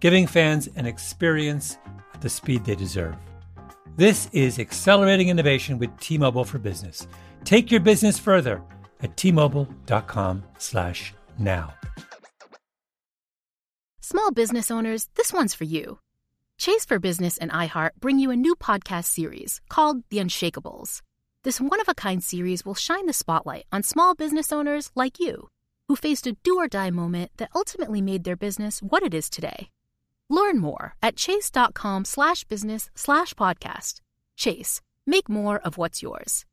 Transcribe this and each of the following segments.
giving fans an experience at the speed they deserve. This is accelerating innovation with T-Mobile for Business. Take your business further at t-mobile.com/now. Small business owners, this one's for you. Chase for Business and iHeart bring you a new podcast series called The Unshakables. This one of a kind series will shine the spotlight on small business owners like you who faced a do or die moment that ultimately made their business what it is today. Learn more at chase.com slash business slash podcast. Chase, make more of what's yours.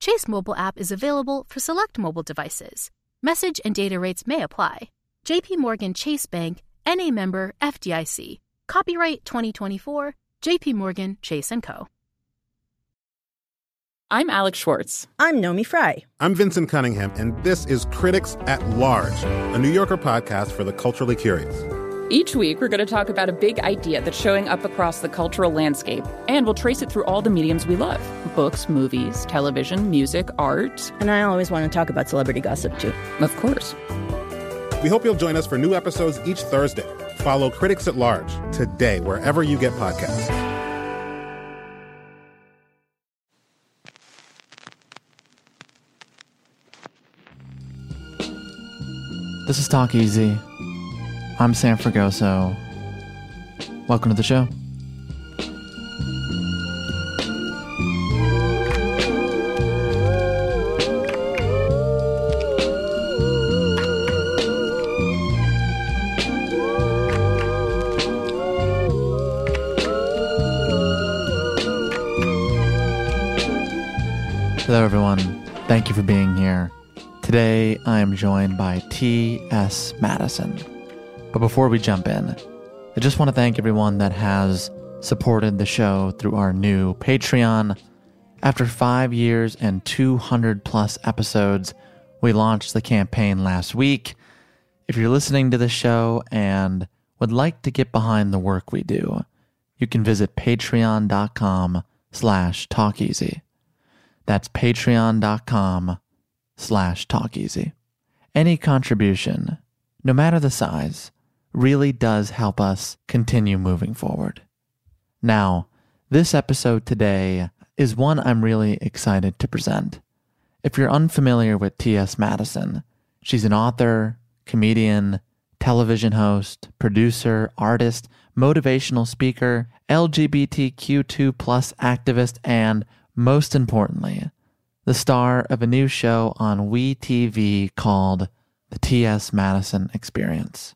Chase mobile app is available for select mobile devices. Message and data rates may apply. JP Morgan Chase Bank, NA member FDIC. Copyright 2024, JP Morgan Chase & Co. I'm Alex Schwartz. I'm Naomi Fry. I'm Vincent Cunningham, and this is Critics at Large, a New Yorker podcast for the culturally curious. Each week, we're going to talk about a big idea that's showing up across the cultural landscape, and we'll trace it through all the mediums we love books, movies, television, music, art. And I always want to talk about celebrity gossip, too. Of course. We hope you'll join us for new episodes each Thursday. Follow Critics at Large today, wherever you get podcasts. This is Talk Easy. I'm Sam Fragoso. Welcome to the show. Hello, everyone. Thank you for being here. Today, I am joined by T.S. Madison. But before we jump in, I just want to thank everyone that has supported the show through our new Patreon. After five years and 200 plus episodes, we launched the campaign last week. If you're listening to the show and would like to get behind the work we do, you can visit patreon.com slash talkeasy. That's patreon.com slash talkeasy. Any contribution, no matter the size, really does help us continue moving forward. Now, this episode today is one I'm really excited to present. If you're unfamiliar with T.S. Madison, she's an author, comedian, television host, producer, artist, motivational speaker, LGBTQ2 plus activist, and most importantly, the star of a new show on WeTV called The T.S. Madison Experience.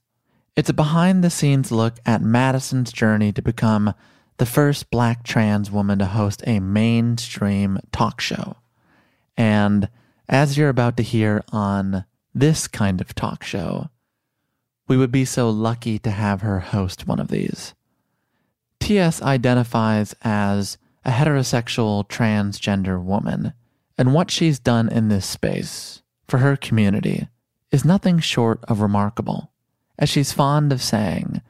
It's a behind the scenes look at Madison's journey to become the first black trans woman to host a mainstream talk show. And as you're about to hear on this kind of talk show, we would be so lucky to have her host one of these. T.S. identifies as a heterosexual transgender woman, and what she's done in this space for her community is nothing short of remarkable. As she's fond of saying,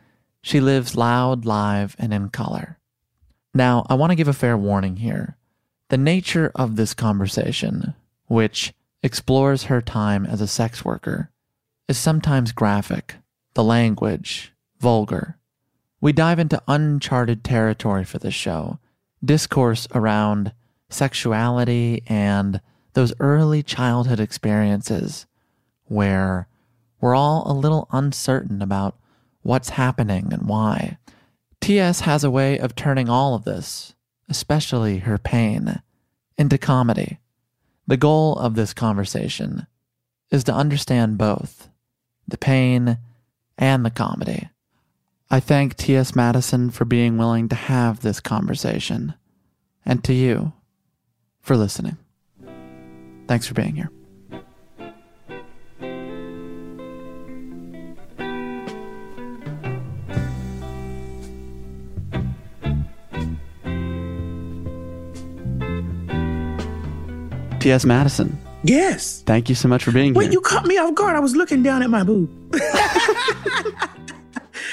she lives loud, live, and in color. Now, I want to give a fair warning here. The nature of this conversation, which explores her time as a sex worker, is sometimes graphic, the language, vulgar. We dive into uncharted territory for this show, discourse around sexuality and those early childhood experiences where we're all a little uncertain about what's happening and why. T.S. has a way of turning all of this, especially her pain, into comedy. The goal of this conversation is to understand both the pain and the comedy. I thank T.S. Madison for being willing to have this conversation, and to you for listening. Thanks for being here. T.S. Madison, Yes. thank you so much for being Wait, here. you caught me off guard. I was looking down at my boob.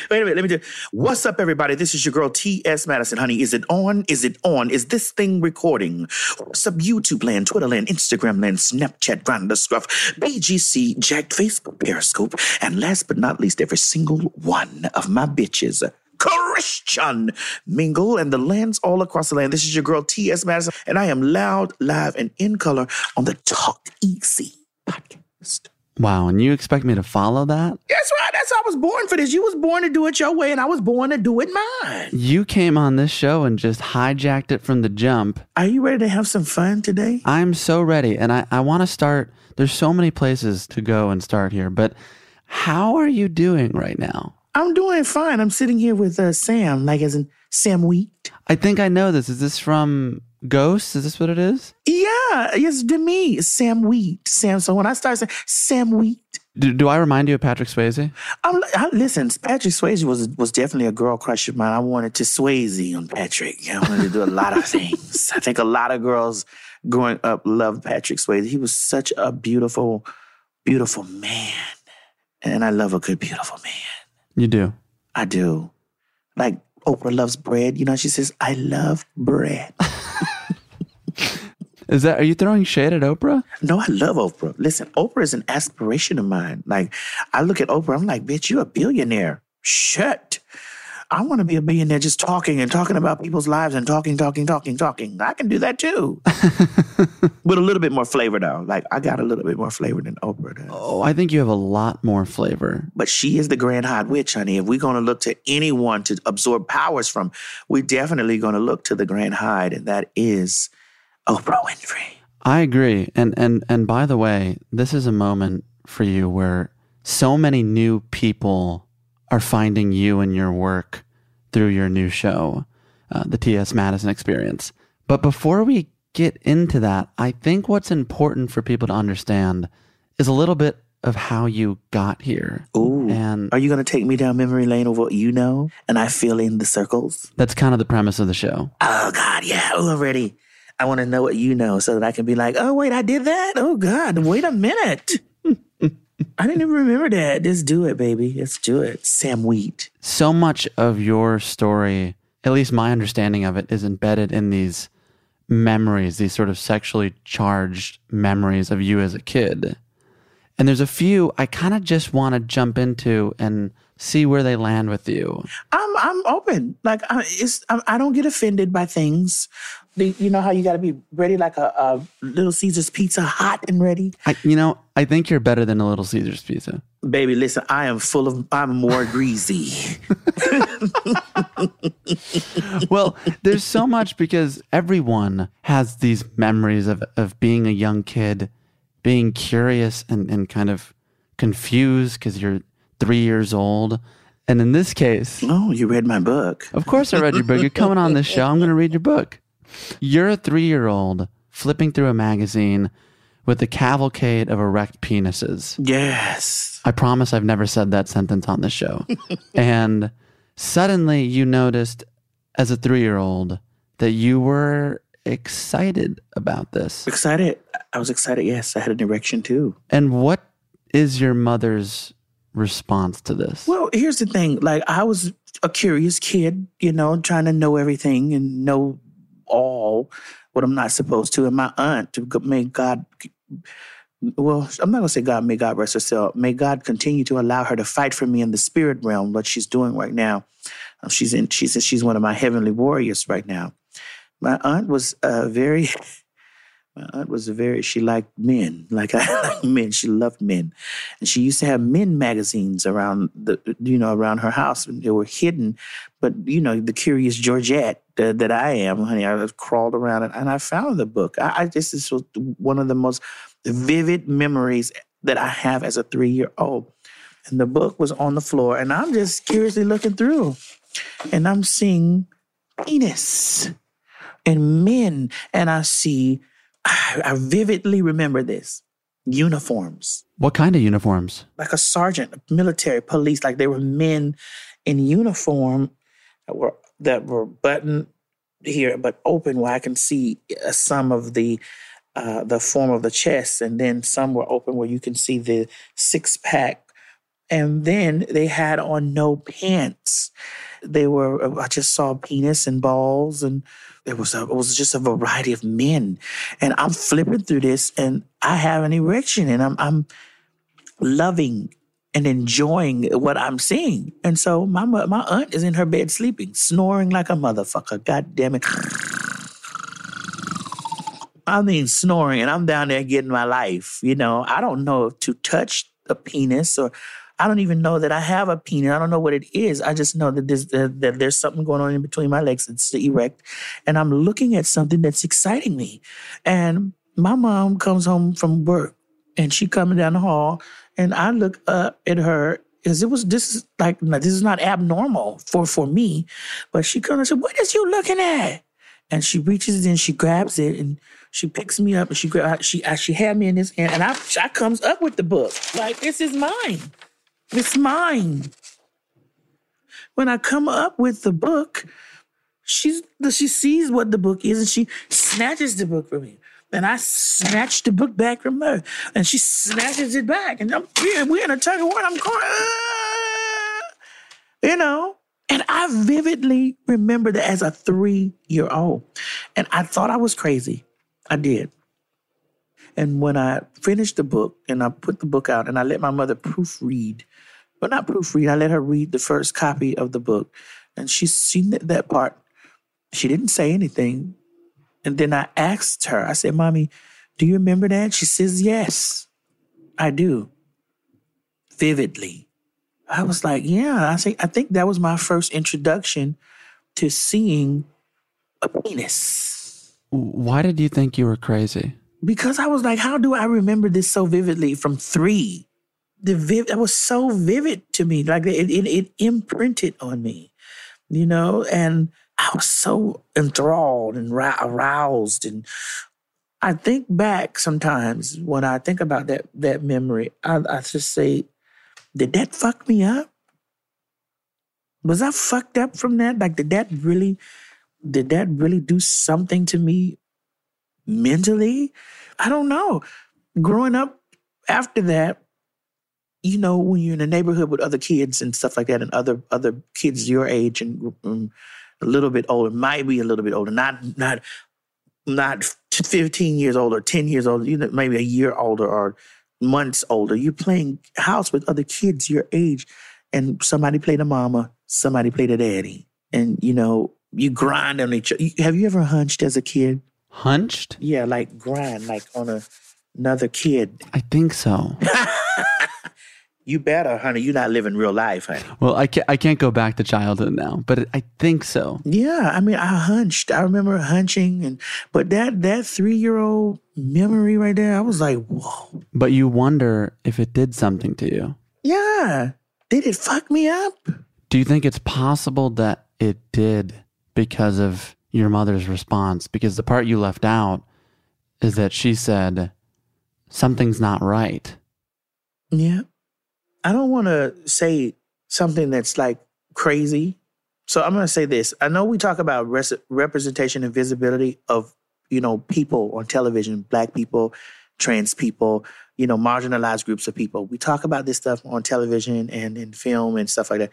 Wait a minute, let me do. What's up, everybody? This is your girl T.S. Madison. Honey, is it on? Is it on? Is this thing recording? What's up, YouTube land, Twitter land, Instagram land, Snapchat, Grindr, Scruff, BGC, Jack'd, Facebook, Periscope, and last but not least, every single one of my bitches. Christian Mingle and the lands all across the land. This is your girl T.S. Madison, and I am loud, live, and in color on the Talk Easy podcast. wow, and you expect me to follow that? That's right. That's how I was born for this. You was born to do it your way, and I was born to do it mine. You came on this show and just hijacked it from the jump. Are you ready to have some fun today? I'm so ready. And I, I want to start. There's so many places to go and start here, but how are you doing right now? I'm doing fine. I'm sitting here with uh, Sam, like as in Sam Wheat. I think I know this. Is this from Ghost? Is this what it is? Yeah, it's to me, Sam Wheat. Sam. So when I start saying Sam Wheat, Do, do I remind you of Patrick Swayze? I'm I, listen. Patrick Swayze was was definitely a girl crush of mine. I wanted to Swayze on Patrick. I wanted to do a lot of things. I think a lot of girls growing up loved Patrick Swayze. He was such a beautiful, beautiful man, and I love a good, beautiful man. You do. I do. Like Oprah loves bread. You know, she says, I love bread. Is that? Are you throwing shade at Oprah? no, I love Oprah. Listen, Oprah is an aspiration of mine. Like, I look at Oprah, I'm like, bitch, you're a billionaire. Shit. I want to be a billionaire just talking and talking about people's lives and talking, talking, talking, talking. I can do that too. With a little bit more flavor, though. Like, I got a little bit more flavor than Oprah does. Oh, I think you have a lot more flavor. But she is the grand hot witch, honey. If we're going to look to anyone to absorb powers from, we're definitely going to look to the grand hide, and that is Oprah Winfrey. I agree. And and and by the way, this is a moment for you where so many new people are finding you and your work through your new show, uh, the T.S. Madison Experience. But before we get into that, I think what's important for people to understand is a little bit of how you got here. Ooh. And Are you going to take me down memory lane of what you know and I feel in the circles? that's kind of the premise of the show. Oh, God, yeah. Oh, I'm ready. I want to know what you know so that I can be like, oh, wait, I did that? Oh, God, wait a minute. I didn't even remember that. Let's do it, baby. Let's do it. Sam Wheat. so much of your story, at least my understanding of it, is embedded in these memories, these sort of sexually charged memories of you as a kid. And there's a few I kind of just want to jump into and see where they land with you. I'm I'm open. Like I, it's I, I don't get offended by things. The, you know how you got to be ready like a, a Little Caesar's pizza, hot and ready. I, you know, I think you're better than a Little Caesars pizza. Baby, listen, I am full of. I'm more greasy. well, there's so much because everyone has these memories of, of being a young kid, being curious and, and kind of confused because you're three years old. And in this case, oh, you read my book. of course I read your book. You're coming on this show. I'm going to read your book. You're a three year old flipping through a magazine with a cavalcade of erect penises. Yes. I promise I've never said that sentence on the show. and suddenly you noticed as a three year old that you were excited about this. Excited. I was excited. Yes, I had an erection too. And what is your mother's response to this? Well, here's the thing. Like I was a curious kid, you know, trying to know everything and know all what I'm not supposed to. And my aunt, may God, well, I'm not gonna say God, may God rest her soul. May God continue to allow her to fight for me in the spirit realm, what she's doing right now. Um, she's in. She says she's one of my heavenly warriors right now. My aunt was uh, very. My aunt was a very. She liked men, like I like men. She loved men, and she used to have men magazines around the, you know, around her house. And they were hidden, but you know, the curious Georgette uh, that I am, honey, I crawled around it and I found the book. I, I just this was one of the most vivid memories that I have as a three year old. And the book was on the floor, and I'm just curiously looking through, and I'm seeing penis and men, and I see. I, I vividly remember this uniforms What kind of uniforms? like a sergeant, military, police, like they were men in uniform that were that were buttoned here but open where I can see uh, some of the uh, the form of the chest, and then some were open where you can see the six pack. And then they had on no pants. They were, I just saw penis and balls, and it was a, it was just a variety of men. And I'm flipping through this, and I have an erection, and I'm I'm loving and enjoying what I'm seeing. And so my my aunt is in her bed sleeping, snoring like a motherfucker. God damn it. I mean, snoring, and I'm down there getting my life. You know, I don't know to touch a penis, or I don't even know that I have a penis. I don't know what it is. I just know that there's that, that there's something going on in between my legs. It's erect, and I'm looking at something that's exciting me. And my mom comes home from work, and she coming down the hall, and I look up at her because it was this is like this is not abnormal for for me, but she comes and said, "What is you looking at?" And she reaches in, she grabs it, and she picks me up, and she she she had me in this hand, and I I comes up with the book like this is mine, it's mine. When I come up with the book, she's she sees what the book is, and she snatches the book from me. And I snatch the book back from her, and she snatches it back, and I'm we're, in a tug of war. I'm going, "Ah!" you know. And I vividly remember that as a three year old, and I thought I was crazy. I did. And when I finished the book and I put the book out and I let my mother proofread, but not proofread, I let her read the first copy of the book. And she seen that, that part. She didn't say anything. And then I asked her, I said, Mommy, do you remember that? She says, Yes, I do. Vividly. I was like, Yeah. I say, I think that was my first introduction to seeing a penis. Why did you think you were crazy? Because I was like, how do I remember this so vividly from three? The viv- that was so vivid to me. Like it, it, it imprinted on me, you know, and I was so enthralled and aroused. And I think back sometimes when I think about that that memory, I, I just say, did that fuck me up? Was I fucked up from that? Like, did that really, did that really do something to me mentally? I don't know. Growing up after that, you know, when you're in a neighborhood with other kids and stuff like that, and other other kids your age and um, a little bit older, might be a little bit older, not not not 15 years old or 10 years old, you know, maybe a year older or months older. You're playing house with other kids your age, and somebody played a mama, somebody played a daddy, and you know you grind on each. other. Have you ever hunched as a kid? Hunched? Yeah, like grind, like on a, another kid. I think so. You better, honey. You're not living real life, honey. Well, I can't, I can't go back to childhood now, but I think so. Yeah, I mean, I hunched. I remember hunching, and but that that three year old memory right there, I was like, whoa. But you wonder if it did something to you. Yeah, did it fuck me up? Do you think it's possible that it did because of your mother's response? Because the part you left out is that she said, something's not right. Yeah. I don't want to say something that's like crazy. So I'm going to say this. I know we talk about res- representation and visibility of, you know, people on television, black people, trans people, you know, marginalized groups of people. We talk about this stuff on television and in film and stuff like that.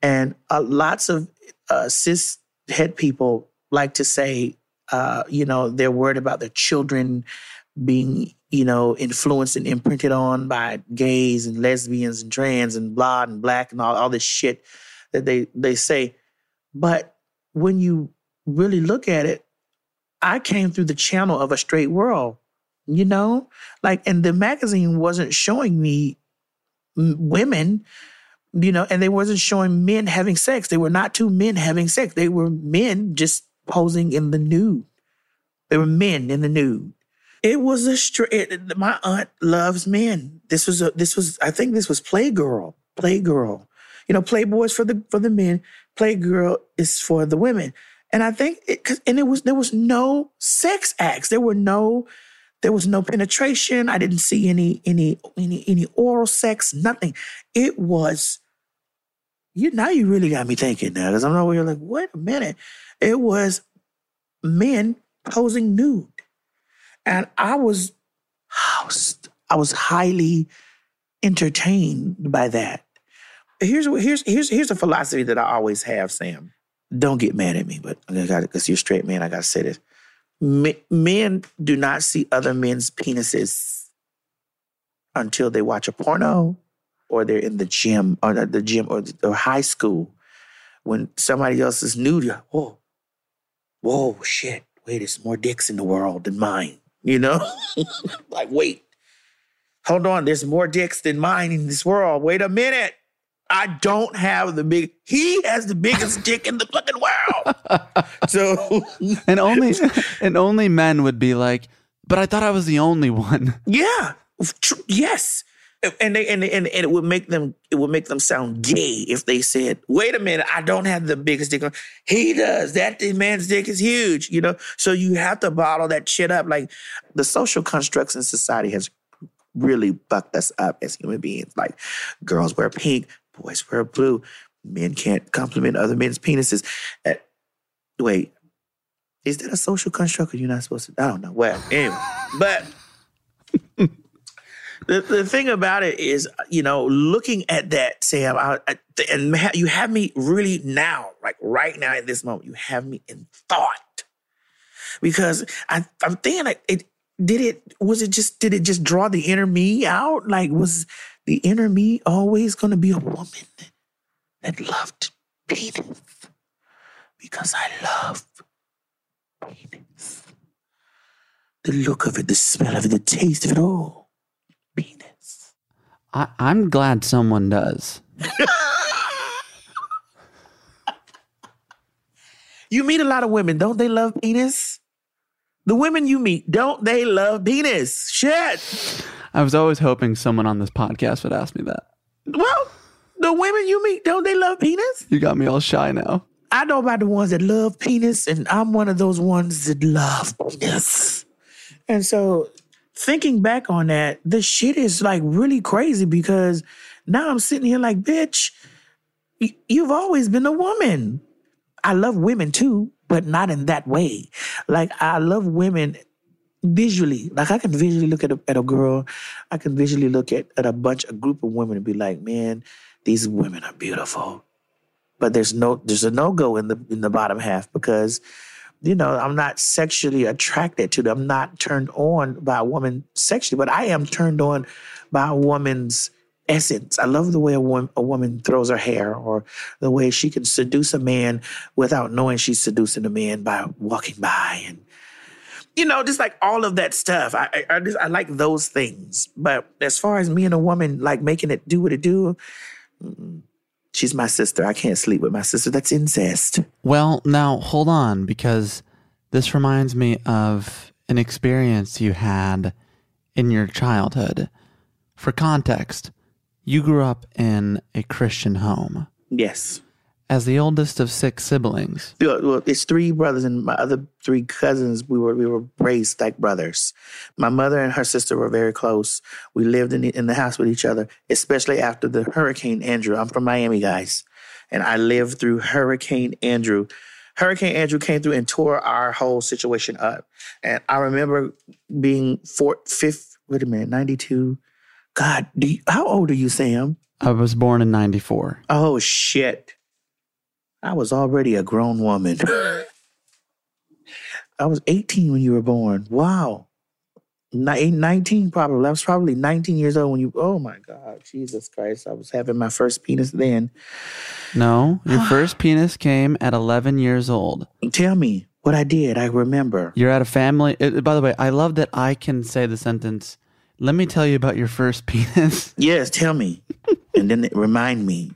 And uh, lots of uh, cis het people like to say, uh, you know, they're worried about their children being, you know, influenced and imprinted on by gays and lesbians and trans and blah and black and all, all this shit that they they say. But when you really look at it, I came through the channel of a straight world, you know? Like, and the magazine wasn't showing me women, you know, and they wasn't showing men having sex. They were not two men having sex. They were men just posing in the nude. They were men in the nude. It was a straight. My aunt loves men. This was a. This was. I think this was Playgirl. Playgirl. You know, Playboy's for the for the men. Playgirl is for the women. And I think it. 'cause- And it was there was no sex acts. There were no. There was no penetration. I didn't see any any any any oral sex. Nothing. It was. You now you really got me thinking now because I'm over here like wait a minute. It was men posing nude. And I was, housed. I was highly entertained by that. Here's here's here's here's a philosophy that I always have, Sam. Don't get mad at me, but I got because you're a straight man. I gotta say this: men do not see other men's penises until they watch a porno or they're in the gym or the gym or, the, or high school when somebody else is nude. Whoa, whoa, shit! Wait, there's more dicks in the world than mine. You know, like wait, hold on, there's more dicks than mine in this world. Wait a minute. I don't have the big. He has the biggest dick in the fucking world. So, and only and only men would be like, but I thought I was the only one. Yeah. Yes. And they and, and and it would make them it would make them sound gay if they said, "Wait a minute, I don't have the biggest dick." He does. That man's dick is huge, you know. So you have to bottle that shit up. Like the social constructs in society has really fucked us up as human beings. Like girls wear pink, boys wear blue. Men can't compliment other men's penises. Uh, wait, is that a social construct or you're not supposed to? I don't know. Well, anyway, but the, the thing about it is, you know, looking at that, Sam, I, I, and you have me really now, like right now in this moment, you have me in thought because I, I'm thinking like it. Did it? Was it just? Did it just draw the inner me out? Like was the inner me always going to be a woman that loved penis because I love penis. The look of it, the smell of it, the taste of it all. Penis. I, I'm glad someone does. you meet a lot of women, don't they love penis? The women you meet, don't they love penis? Shit. I was always hoping someone on this podcast would ask me that. Well, the women you meet, don't they love penis? You got me all shy now. I know about the ones that love penis, and I'm one of those ones that love penis. And so, thinking back on that, the shit is like really crazy because now I'm sitting here like, bitch, you've always been a woman. I love women too, but not in that way. Like, I love women visually. Like I can visually look at a, at a girl, I can visually look at, at a bunch, a group of women and be like, man, these women are beautiful. But there's no there's a no go in the in the bottom half because, you know, I'm not sexually attracted to them. I'm not turned on by a woman sexually, but I am turned on by a woman's essence. I love the way a woman, a woman throws her hair or the way she can seduce a man without knowing she's seducing a man by walking by and you know, just like all of that stuff. I, I, I just I like those things. But as far as me and a woman like making it do what it do, she's my sister. I can't sleep with my sister. That's incest. Well, now hold on because this reminds me of an experience you had in your childhood. For context, you grew up in a Christian home. Yes as the oldest of six siblings. Well, it's three brothers and my other three cousins. We were we were raised like brothers. My mother and her sister were very close. We lived in the, in the house with each other, especially after the Hurricane Andrew. I'm from Miami, guys, and I lived through Hurricane Andrew. Hurricane Andrew came through and tore our whole situation up. And I remember being fourth, fifth. Wait a minute, ninety two. God, you, how old are you, Sam? I was born in ninety four. Oh shit. I was already a grown woman. I was 18 when you were born. Wow. 19 probably. I was probably 19 years old when you, oh my God, Jesus Christ. I was having my first penis then. No, your first penis came at 11 years old. Tell me what I did. I remember. You're at a family. It, by the way, I love that I can say the sentence, let me tell you about your first penis. Yes, tell me. and then remind me.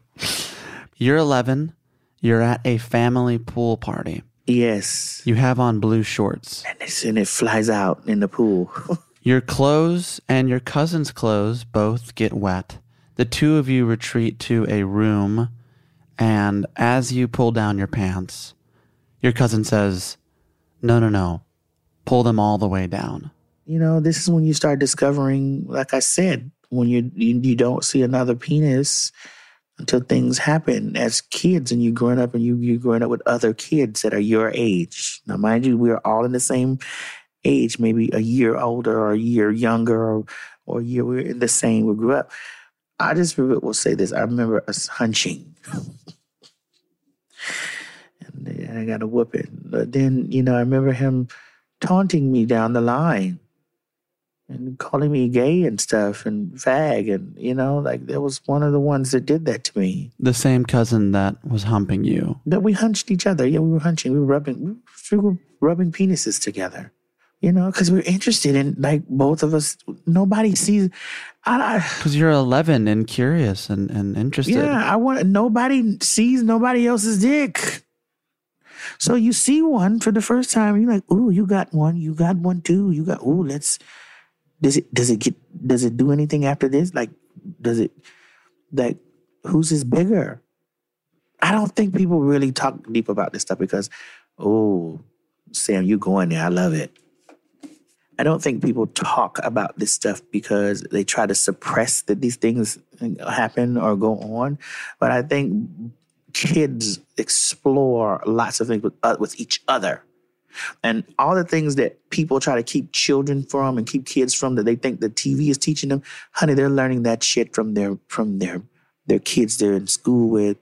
You're 11. You're at a family pool party. Yes. You have on blue shorts. And, and it flies out in the pool. your clothes and your cousin's clothes both get wet. The two of you retreat to a room, and as you pull down your pants, your cousin says, No, no, no. Pull them all the way down. You know, this is when you start discovering, like I said, when you you, you don't see another penis until things happen as kids and you growing up and you you growing up with other kids that are your age. Now, mind you, we're all in the same age, maybe a year older or a year younger or, or year we were in the same, we grew up. I just will say this. I remember us hunching. and I got a whooping. But then, you know, I remember him taunting me down the line and calling me gay and stuff and fag and you know like there was one of the ones that did that to me. The same cousin that was humping you. that we hunched each other. Yeah we were hunching. We were rubbing we were rubbing penises together you know because we were interested in like both of us. Nobody sees Because you're 11 and curious and, and interested. yeah i want nobody sees nobody else's dick. So you see one for the first time you're like ooh you got one you got one too you got ooh let's does it does it get does it do anything after this? Like does it like whose is bigger? I don't think people really talk deep about this stuff because oh sam you going there. I love it. I don't think people talk about this stuff because they try to suppress that these things happen or go on. But i think kids explore lots of things with, uh, with each other and all the things that people try to keep children from and keep kids from that they think the TV is teaching them, honey, they're learning that shit from their from their their kids they're in school with,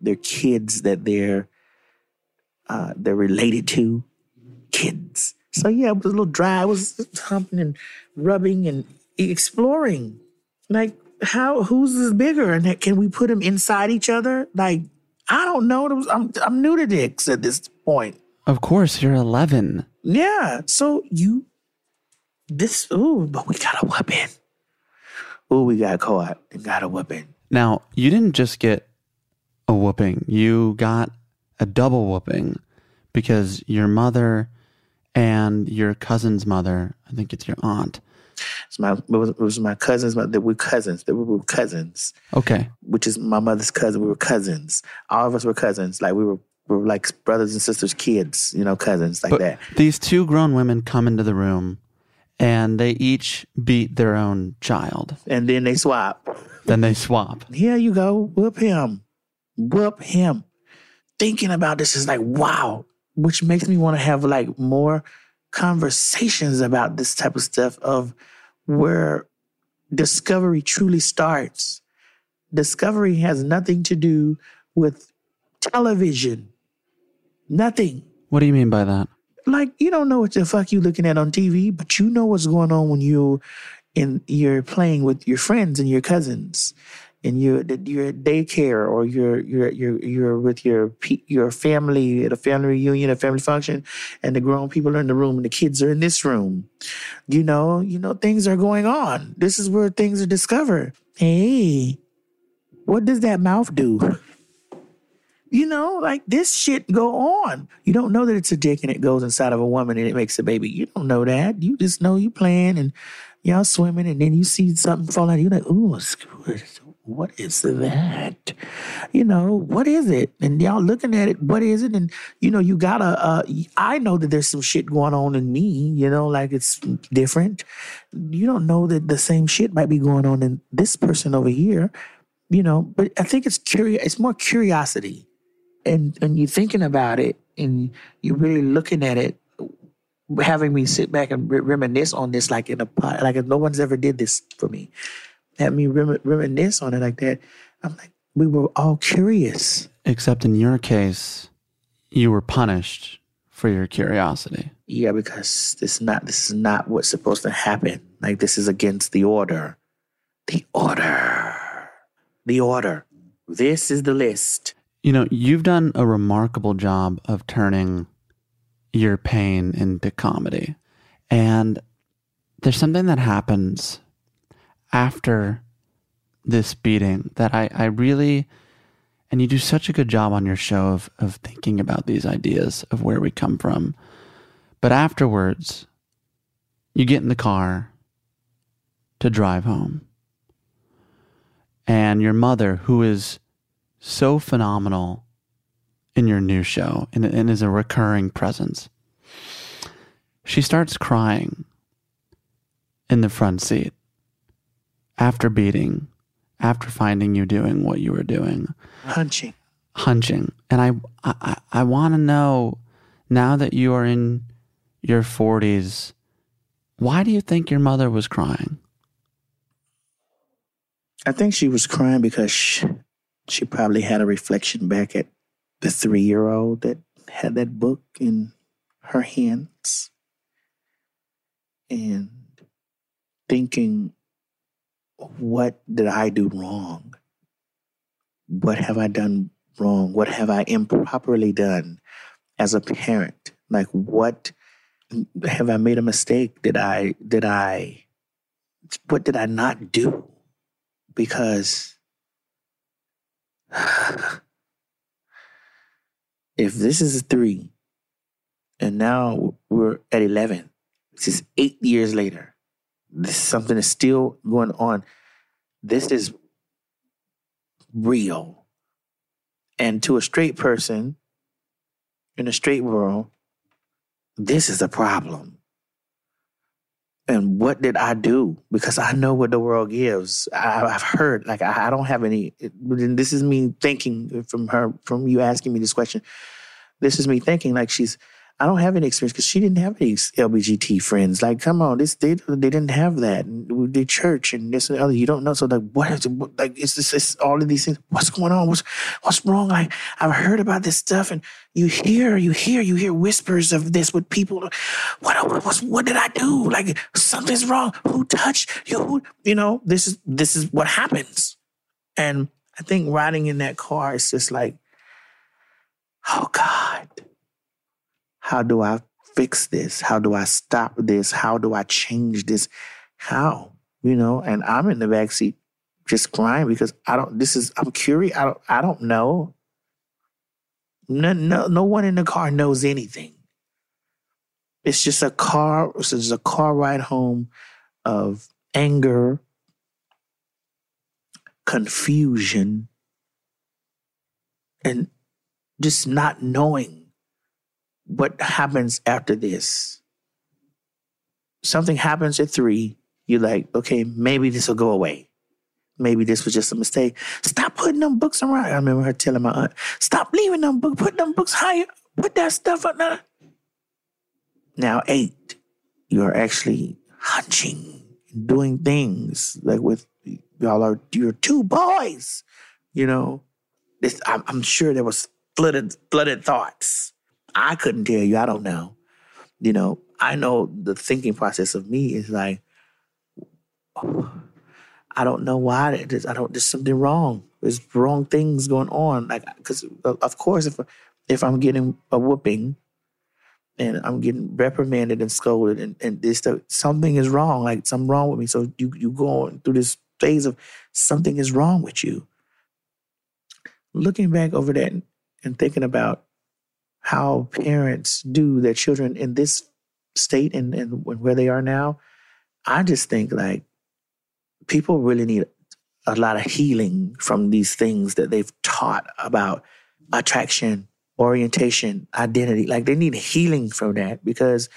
their kids that they're uh, they're related to, kids. So yeah, it was a little dry. I was humping and rubbing and exploring, like how who's is bigger and can we put them inside each other? Like I don't know. Was- I'm I'm new to dicks at this point. Of course, you're 11. Yeah. So you, this, ooh, but we got a weapon. Ooh, we got caught and got a weapon. Now, you didn't just get a whooping, you got a double whooping because your mother and your cousin's mother, I think it's your aunt. It's my, it was, it was my cousins. My, that we're cousins. We were cousins, Okay. which is my mother's cousin. We were cousins. All of us were cousins. Like we were, we were like brothers and sisters, kids. You know, cousins like But that. these two grown women come into the room and they each beat their own child. And then they swap. Then they swap. Here you go. Whoop him. Whoop him. Thinking about this is like, wow, which makes me want to have like more conversations about this type of stuff of where discovery truly starts. Discovery has nothing to do with television. Nothing. What do you mean by that? Like you don't know what the fuck you looking at on TV, but you know what's going on when you in you're playing with your friends and your cousins, and you're at daycare or you're you're you're you're with your your family at a family reunion, a family function, and the grown people are in the room and the kids are in this room. You know, you know things are going on. This is where things are discovered. Hey, what does that mouth do? You know, like this shit go on. You don't know that it's a dick and it goes inside of a woman and it makes a baby. You don't know that. You just know you playing and y'all swimming and then you see something fall out. You're like, ooh, what is that? You know, what is it? And y'all looking at it, what is it? And you know, you gotta. Uh, I know that there's some shit going on in me. You know, like it's different. You don't know that the same shit might be going on in this person over here. You know, but I think it's curious. It's more curiosity and and you're thinking about it and you're really looking at it having me sit back and re- reminisce on this like in a pot like no one's ever did this for me. Have me rem- reminisce on it like that. I'm like we were all curious. Except in your case, you were punished for your curiosity. yeah because this not this is not what's supposed to happen. Like this is against the order. The order. The order. This is the list You know, you've done a remarkable job of turning your pain into comedy. And there's something that happens after this beating that I, I really, and you do such a good job on your show of, of thinking about these ideas of where we come from. But afterwards, you get in the car to drive home. And your mother, who is so phenomenal in your new show and, and is a recurring presence. She starts crying in the front seat after beating, after finding you doing what you were doing, hunching hunching. And I, I, I want to know now that you are in your 40s, why do you think your mother was crying? I think she was crying because she, she probably had a reflection back at the three year old that had that book in her hands and thinking, what did I do wrong? What have I done wrong? What have I improperly done as a parent? Like, what have I made a mistake? Did I, did I, what did I not do? Because if this is a three and now we're at 11, this is eight years later, this something is still going on. This is real. And to a straight person in a straight world, this is a problem. And what did I do? Because I know what the world gives. I, have heard, like, I, I, don't have any. This is me thinking from her, from you asking me this question. This is me thinking, like, she's I don't have any experience because she didn't have any LBGT friends. Like, come on, this they they didn't have that. And the church and this and the other. You don't know. So like, what is it? Like, it's just it's all of these things. What's going on? What's what's wrong? Like, I've heard about this stuff, and you hear, you hear, you hear whispers of this with people. What what what did I do? Like, something's wrong. Who touched you? Who, you know, this is this is what happens. And I think riding in that car is just like, oh God how do I fix this? How do I stop this? How do I change this? How? You know, and I'm in the back seat just crying because I don't this is I'm curious. I don't I don't know. No, no, no one in the car knows anything. It's just a car, it's just a car ride home of anger, confusion, and just not knowing what happens after this? Something happens at three. You're like, okay, maybe this will go away. Maybe this was just a mistake. Stop putting them books around. I remember her telling my aunt, stop leaving them books, put them books higher, put that stuff up there. Now, eight, you're actually hunching, doing things like with y'all are your two boys. You know, this, I'm, I'm sure there was flooded, flooded thoughts I couldn't tell you. I don't know. You know, I know the thinking process of me is like, I don't know why. I don't. There's something wrong. There's wrong things going on. Like, because of course, if if I'm getting a whooping, and I'm getting reprimanded and scolded, and, and this stuff, something is wrong. Like something wrong with me. So you you go on through this phase of something is wrong with you. Looking back over that and thinking about how parents do their children in this state and, and where they are now, I just think like people really need a lot of healing from these things that they've taught about attraction, orientation, identity. Like they need healing from that because,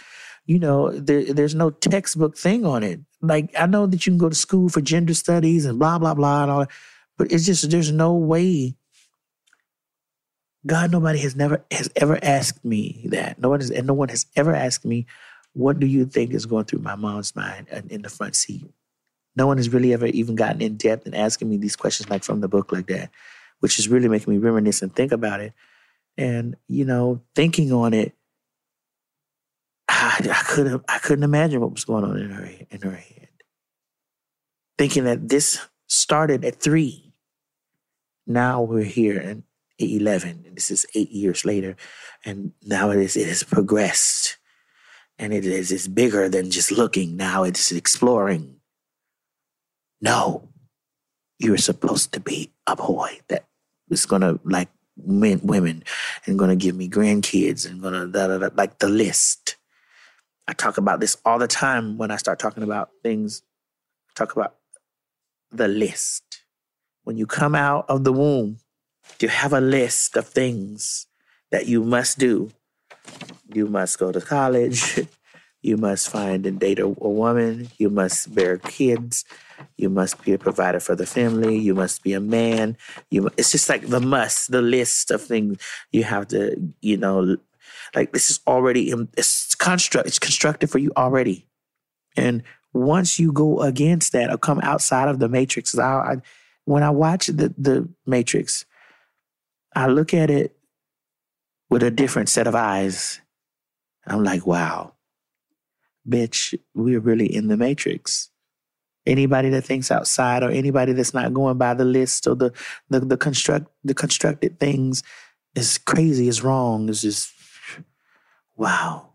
you know, there, there's no textbook thing on it. Like I know that you can go to school for gender studies and blah, blah, blah, and all that, but it's just, there's no way God, nobody has never has ever asked me that. No one has, and no one has ever asked me, "What do you think is going through my mom's mind in the front seat?" No one has really ever even gotten in depth and asking me these questions like from the book like that, which is really making me reminisce and think about it. And you know, thinking on it, I, I couldn't I couldn't imagine what was going on in her in her head. Thinking that this started at three. Now we're here, and 11. This is eight years later. And now it is it has progressed. And it is it's bigger than just looking. Now it's exploring. No. You're supposed to be a boy that is gonna like men women and gonna give me grandkids and gonna like the list. I talk about this all the time when I start talking about things. Talk about the list. When you come out of the womb, you have a list of things that you must do. You must go to college. You must find and date a, a woman. You must bear kids. You must be a provider for the family. You must be a man. You, it's just like the must, the list of things you have to, you know, Like this is already it's construct it's constructed for you already. And once you go against that or come outside of the matrix, I, I when I watch the the matrix, I look at it with a different set of eyes. I'm like, wow, bitch, we're really in the matrix. Anybody that thinks outside or anybody that's not going by the list or the the, the construct the constructed things is crazy, is wrong, is just wow.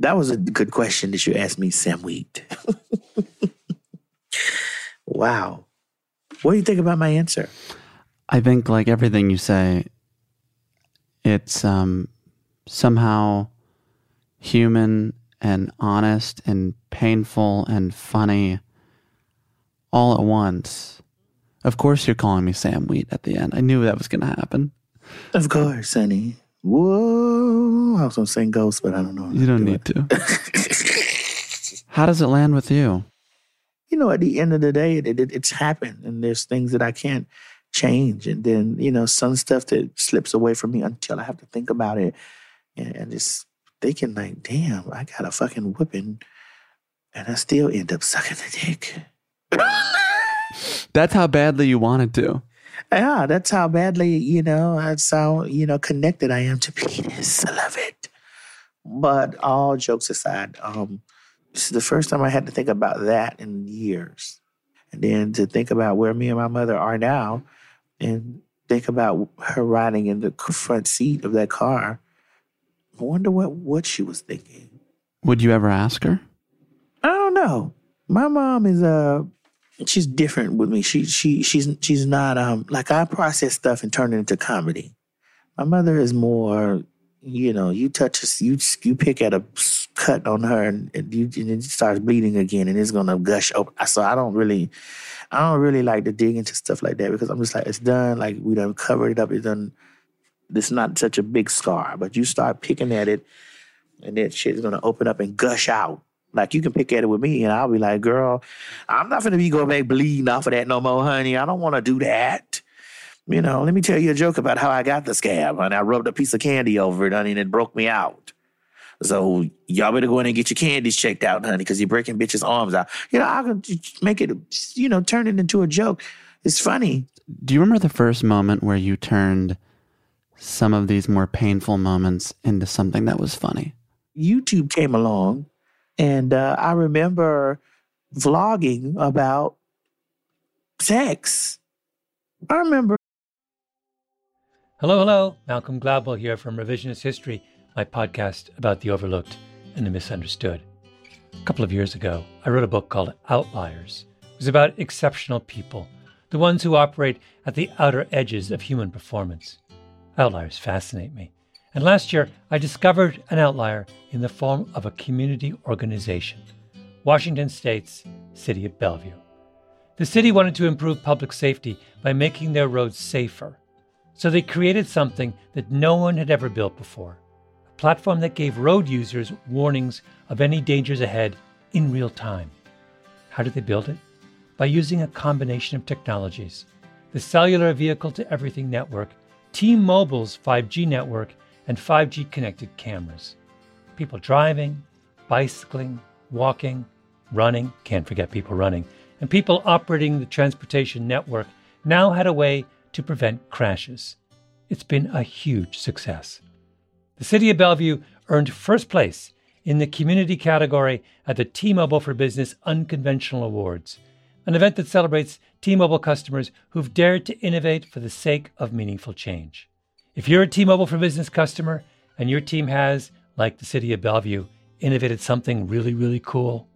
That was a good question that you asked me, Sam Wheat. wow. What do you think about my answer? I think like everything you say, it's um, somehow human and honest and painful and funny all at once. Of course, you're calling me Sam Wheat at the end. I knew that was going to happen. Of course, honey. Whoa. I was going to sing Ghost, but I don't know. You don't do need to. How does it land with you? You know, at the end of the day, it, it, it's happened, and there's things that I can't change. And then, you know, some stuff that slips away from me until I have to think about it and, and just thinking, like, damn, I got a fucking whipping, and I still end up sucking the dick. That's how badly you wanted to. Yeah, that's how badly, you know, that's how, you know, connected I am to penis. I love it. But all jokes aside, um, this is the first time I had to think about that in years. And then to think about where me and my mother are now and think about her riding in the front seat of that car. I wonder what, what she was thinking. Would you ever ask her? I don't know. My mom is uh she's different with me. She she she's she's not um like I process stuff and turn it into comedy. My mother is more, you know, you touch a, you you pick at a cut on her and, and you and it starts bleeding again and it's gonna gush open. So I don't really I don't really like to dig into stuff like that because I'm just like it's done. Like we done covered it up. It's done. It's not such a big scar, but you start picking at it, and that shit is gonna open up and gush out. Like you can pick at it with me, and I'll be like, "Girl, I'm not gonna be going back bleeding off of that no more, honey. I don't want to do that." You know, let me tell you a joke about how I got the scab, and I rubbed a piece of candy over it, honey, and it broke me out. So y'all better go in and get your candies checked out, honey, because you're breaking bitches' arms out. You know, I can make it, you know, turn it into a joke. It's funny. Do you remember the first moment where you turned some of these more painful moments into something that was funny? YouTube came along, and uh, I remember vlogging about sex. I remember. Hello, hello. Malcolm Gladwell here from Revisionist History, my podcast about the overlooked and the misunderstood. A couple of years ago, I wrote a book called Outliers. It was about exceptional people, the ones who operate at the outer edges of human performance. Outliers fascinate me. And last year, I discovered an outlier in the form of a community organization Washington State's City of Bellevue. The city wanted to improve public safety by making their roads safer. So they created something that no one had ever built before platform that gave road users warnings of any dangers ahead in real time. How did they build it? By using a combination of technologies the cellular vehicle to everything network, T Mobile's 5G network, and 5G connected cameras. People driving, bicycling, walking, running, can't forget people running, and people operating the transportation network now had a way to prevent crashes. It's been a huge success. The City of Bellevue earned first place in the community category at the T Mobile for Business Unconventional Awards, an event that celebrates T Mobile customers who've dared to innovate for the sake of meaningful change. If you're a T Mobile for Business customer and your team has, like the City of Bellevue, innovated something really, really cool,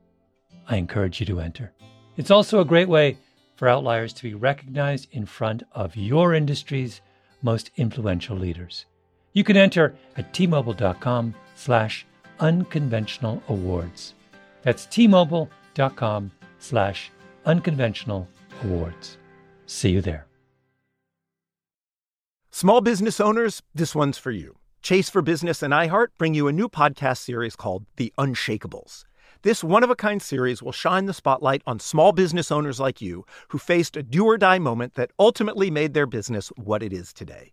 I encourage you to enter. It's also a great way for outliers to be recognized in front of your industry's most influential leaders. You can enter at tmobile.com slash unconventional awards. That's tmobile.com slash unconventional awards. See you there. Small business owners, this one's for you. Chase for Business and iHeart bring you a new podcast series called The Unshakables. This one of a kind series will shine the spotlight on small business owners like you who faced a do or die moment that ultimately made their business what it is today.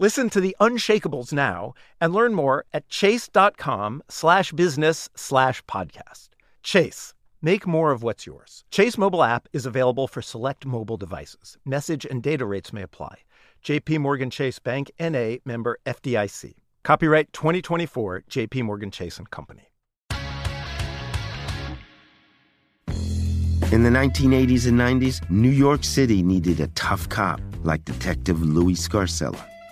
Listen to the Unshakables now and learn more at chase.com slash business slash podcast. Chase, make more of what's yours. Chase mobile app is available for select mobile devices. Message and data rates may apply. JP Morgan Chase Bank NA member FDIC. Copyright 2024 JP Morgan Chase and Company. In the 1980s and 90s, New York City needed a tough cop like Detective Louis Scarcella.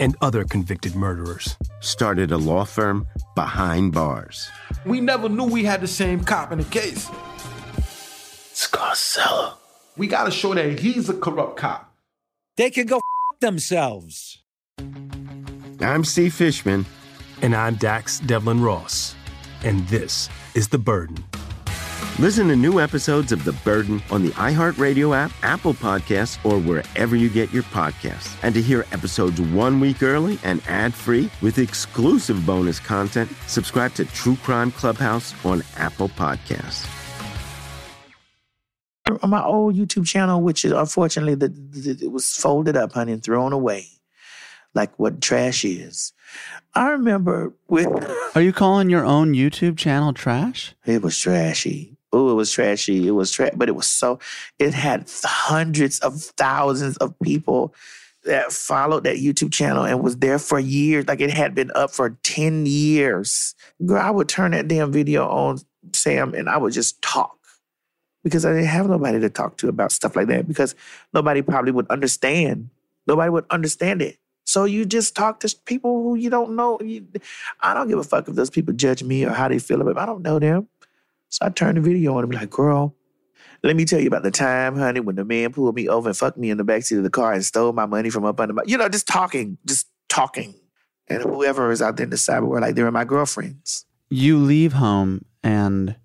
and other convicted murderers started a law firm behind bars. We never knew we had the same cop in the case. Scarcella. We gotta show that he's a corrupt cop. They can go f- themselves. I'm Steve Fishman. And I'm Dax Devlon Ross. And this is The Burden. Listen to new episodes of The Burden on the iHeartRadio app, Apple Podcasts, or wherever you get your podcasts. And to hear episodes one week early and ad free with exclusive bonus content, subscribe to True Crime Clubhouse on Apple Podcasts. On my old YouTube channel, which is unfortunately the, the, it was folded up, honey, and thrown away, like what trash is. I remember with. Are you calling your own YouTube channel trash? It was trashy. Oh, it was trashy. It was trash, but it was so. It had hundreds of thousands of people that followed that YouTube channel and was there for years. Like it had been up for ten years. Girl, I would turn that damn video on, Sam, and I would just talk because I didn't have nobody to talk to about stuff like that because nobody probably would understand. Nobody would understand it. So you just talk to people who you don't know. I don't give a fuck if those people judge me or how they feel about me. I don't know them. So I turn the video on and be like, girl, let me tell you about the time, honey, when the man pulled me over and fucked me in the backseat of the car and stole my money from up under my, you know, just talking, just talking. And whoever is out there in the cyber world, like they're my girlfriends. You leave home and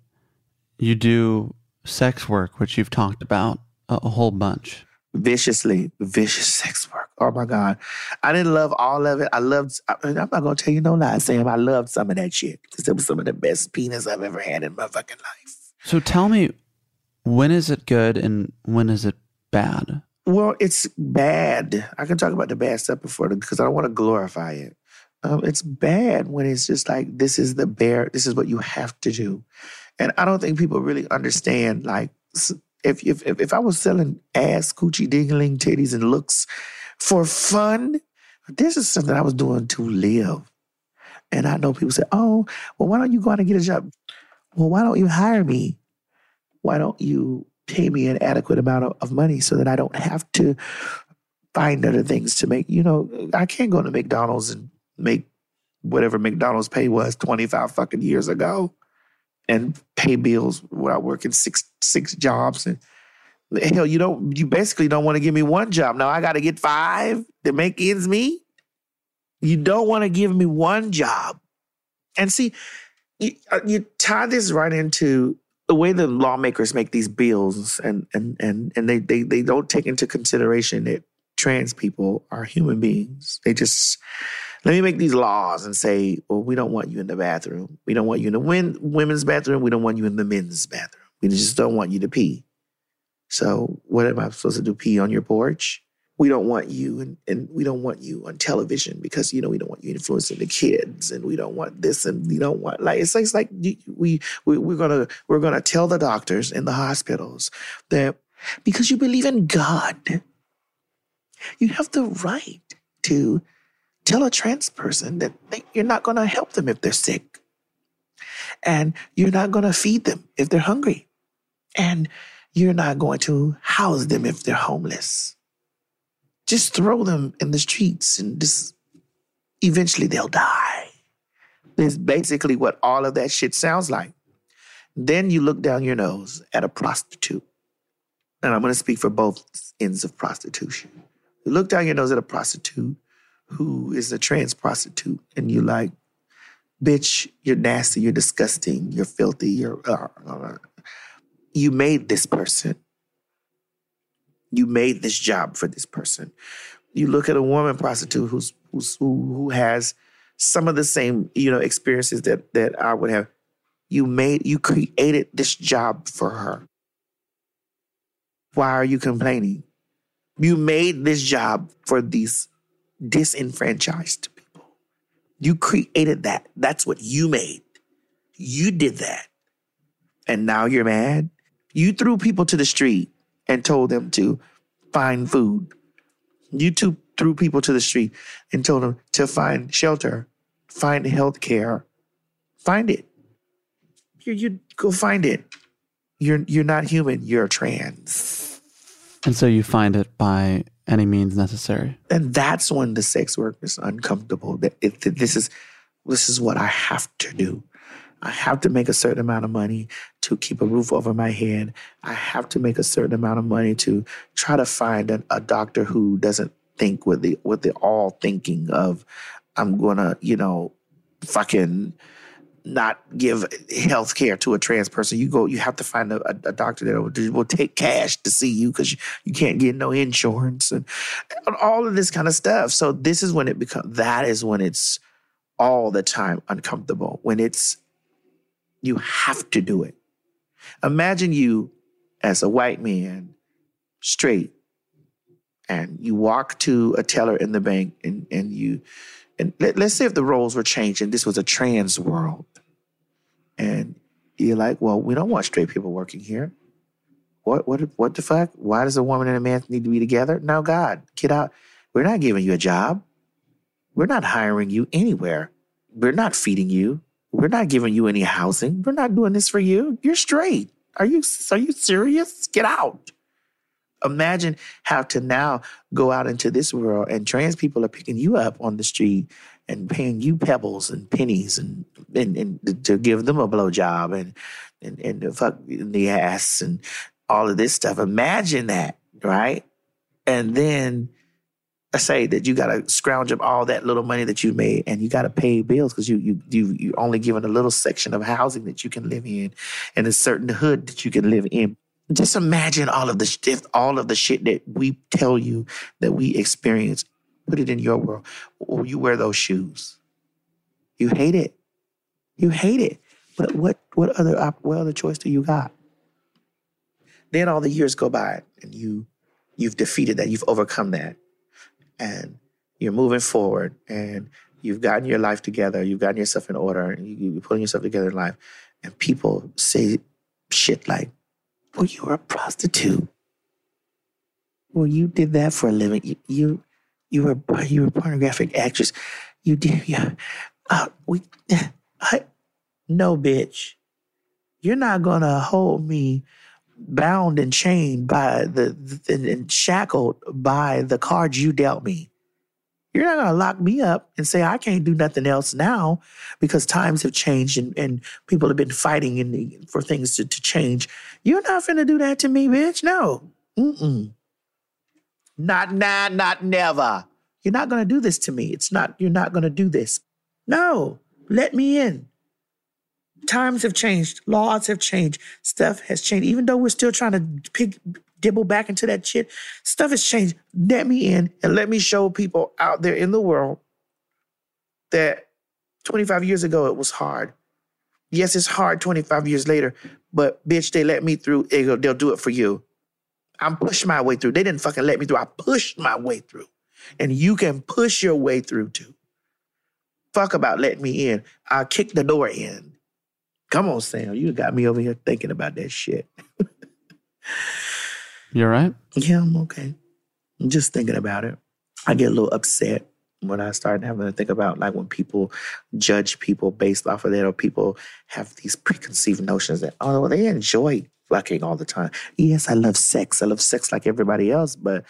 you do sex work, which you've talked about a, a whole bunch. Viciously, vicious sex work. Oh my God. I didn't love all of it. I loved, I, am not going to tell you no lie, Sam. I loved some of that shit because it was some of the best penis I've ever had in my fucking life. So tell me, when is it good and when is it bad? Well, it's bad. I can talk about the bad stuff before because I don't want to glorify it. Um, it's bad when it's just like, this is the bare, this is what you have to do. And I don't think people really understand, like, if, if, if I was selling ass, coochie, dingling, titties, and looks for fun, this is something I was doing to live. And I know people say, oh, well, why don't you go out and get a job? Well, why don't you hire me? Why don't you pay me an adequate amount of, of money so that I don't have to find other things to make? You know, I can't go to McDonald's and make whatever McDonald's pay was 25 fucking years ago and pay bills without working six six jobs and hell you don't you basically don't want to give me one job. Now i got to get five to make ends meet. You don't want to give me one job. And see you, uh, you tie this right into the way the lawmakers make these bills and and and and they they, they don't take into consideration that trans people are human beings. They just let me make these laws and say, well, we don't want you in the bathroom. We don't want you in the win- women's bathroom. We don't want you in the men's bathroom. We just don't want you to pee. So what am I supposed to do? Pee on your porch? We don't want you, and, and we don't want you on television because you know we don't want you influencing the kids, and we don't want this, and we don't want like it's like, it's like we, we we're gonna we're gonna tell the doctors in the hospitals that because you believe in God, you have the right to tell a trans person that they, you're not going to help them if they're sick. And you're not going to feed them if they're hungry. And you're not going to house them if they're homeless. Just throw them in the streets and just eventually they'll die. That's basically what all of that shit sounds like. Then you look down your nose at a prostitute. And I'm going to speak for both ends of prostitution. You look down your nose at a prostitute who is a trans prostitute, and you're like, bitch, you're nasty, you're disgusting, you're filthy, you're. Uh, uh, you made this person. You made this job for this person. You look at a woman prostitute who's, who's who, who has some of the same you know experiences that that I would have. You made you created this job for her. Why are you complaining? You made this job for these disenfranchised people. You created that. That's what you made. You did that. And now you're mad. You threw people to the street and told them to find food. You two threw people to the street and told them to find shelter, find health care. Find it. You, you go find it. You're you're not human. You're trans. And so you find it by any means necessary. And that's when the sex work is uncomfortable. That it, it, this is this is what I have to do. I have to make a certain amount of money to keep a roof over my head. I have to make a certain amount of money to try to find a, a doctor who doesn't think with the with the all thinking of I'm gonna, you know, fucking not give health care to a trans person. You go, you have to find a, a doctor that will, take cash to see you because you, you, can't get no insurance and, and all of this kind of stuff. So this is when it becomes, that is when it's all the time uncomfortable, when it's, you have to do it. Imagine you as a white man, straight, and you walk to a teller in the bank and, and you, and let, us say if the roles were changed and this was a trans world, and you're like, well, we don't want straight people working here. What what what the fuck? Why does a woman and a man need to be together? No, God, get out. We're not giving you a job. We're not hiring you anywhere. We're not feeding you. We're not giving you any housing. We're not doing this for you. You're straight. Are you are you serious? Get out. Imagine how to now go out into this world and trans people are picking you up on the street and paying you pebbles and pennies and and, and to give them a blowjob and and and to fuck in the ass and all of this stuff. Imagine that, right? And then I say that you got to scrounge up all that little money that you made, and you got to pay bills because you you you you only given a little section of housing that you can live in, and a certain hood that you can live in. Just imagine all of the shit, all of the shit that we tell you that we experience. Put it in your world. Or you wear those shoes. You hate it. You hate it. But what what other what other choice do you got? Then all the years go by and you you've defeated that, you've overcome that. And you're moving forward and you've gotten your life together, you've gotten yourself in order, you, are putting yourself together in life. And people say shit like, well, you were a prostitute. Well, you did that for a living. You you, you were you were a pornographic actress. You did yeah. Uh, we I no bitch. You're not gonna hold me bound and chained by the, the and shackled by the cards you dealt me. You're not gonna lock me up and say I can't do nothing else now because times have changed and, and people have been fighting in, for things to, to change. You're not gonna do that to me, bitch. No. Mm-mm. Not now, not never. You're not gonna do this to me. It's not, you're not gonna do this. No, let me in. Times have changed, laws have changed, stuff has changed. Even though we're still trying to pick dibble back into that shit. Stuff has changed. Let me in and let me show people out there in the world that 25 years ago it was hard. Yes, it's hard 25 years later, but bitch, they let me through. They'll do it for you. I'm pushing my way through. They didn't fucking let me through. I pushed my way through. And you can push your way through too. Fuck about letting me in. I'll kick the door in. Come on, Sam. You got me over here thinking about that shit. You all right? Yeah, I'm okay. I'm just thinking about it. I get a little upset when I started having to think about like when people judge people based off of that, or people have these preconceived notions that oh they enjoy fucking all the time. Yes, I love sex. I love sex like everybody else, but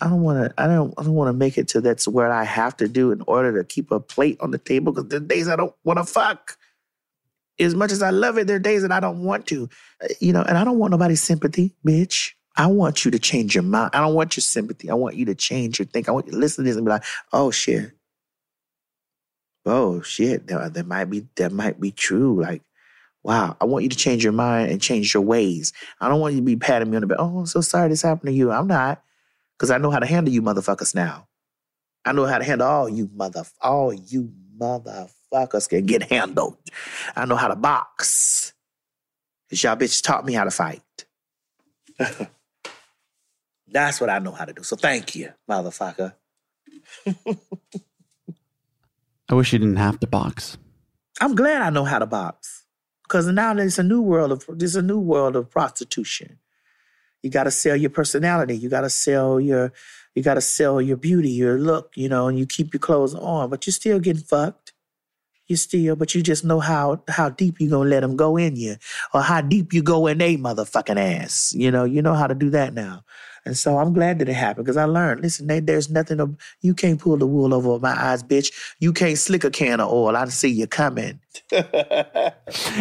I don't want to. I don't. I don't want to make it to that's where I have to do in order to keep a plate on the table. Because there days I don't want to fuck. As much as I love it, there are days that I don't want to. Uh, You know, and I don't want nobody's sympathy, bitch. I want you to change your mind. I don't want your sympathy. I want you to change your think. I want you to listen to this and be like, oh shit. Oh shit. That, that might be that might be true. Like, wow. I want you to change your mind and change your ways. I don't want you to be patting me on the back. Oh, I'm so sorry this happened to you. I'm not. Because I know how to handle you motherfuckers now. I know how to handle all you mother all you motherfuckers can get handled. I know how to box. Cause y'all bitch taught me how to fight. That's what I know how to do. So thank you, motherfucker. I wish you didn't have to box. I'm glad I know how to box. Cause now there's a new world of there's a new world of prostitution. You gotta sell your personality. You gotta sell your you gotta sell your beauty, your look, you know, and you keep your clothes on, but you're still getting fucked. You still, but you just know how how deep you gonna let them go in you, or how deep you go in they motherfucking ass. You know, you know how to do that now. And so I'm glad that it happened because I learned. Listen, they, there's nothing. Of, you can't pull the wool over my eyes, bitch. You can't slick a can of oil. I see you coming.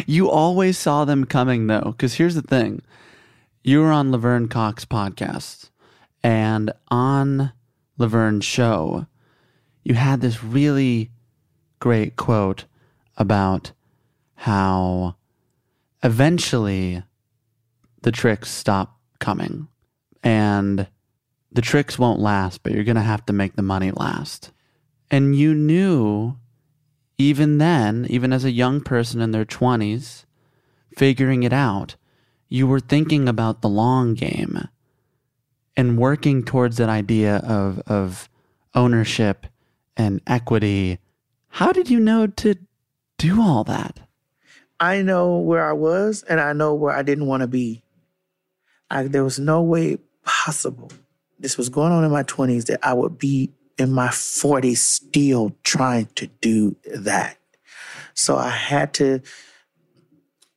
You always saw them coming though, because here's the thing. You were on Laverne Cox podcast, and on Laverne's show, you had this really great quote about how eventually the tricks stop coming and the tricks won't last, but you're going to have to make the money last. And you knew even then, even as a young person in their 20s, figuring it out, you were thinking about the long game and working towards that idea of, of ownership and equity. How did you know to do all that? I know where I was and I know where I didn't want to be. I, there was no way possible. This was going on in my 20s that I would be in my 40s still trying to do that. So I had to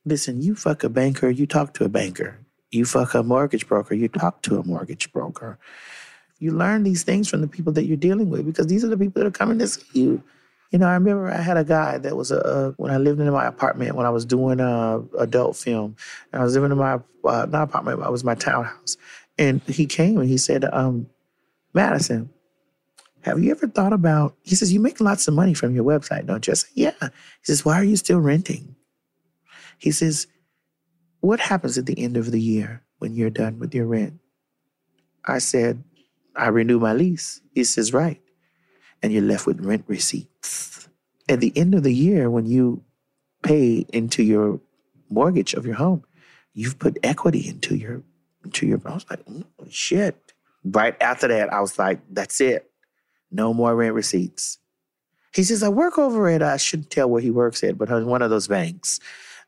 listen, you fuck a banker, you talk to a banker. You fuck a mortgage broker, you talk to a mortgage broker. You learn these things from the people that you're dealing with because these are the people that are coming to see you. You know, I remember I had a guy that was a, a when I lived in my apartment when I was doing a adult film. And I was living in my uh, not apartment, but it was my townhouse. And he came and he said, um, Madison, have you ever thought about? He says, you make lots of money from your website, don't you? I said, yeah. He says, why are you still renting? He says, what happens at the end of the year when you're done with your rent? I said, I renew my lease. He says, right. And you're left with rent receipts. At the end of the year, when you pay into your mortgage of your home, you've put equity into your into your I was like, mm, shit. Right after that, I was like, that's it. No more rent receipts. He says, I work over at, I shouldn't tell where he works at, but one of those banks.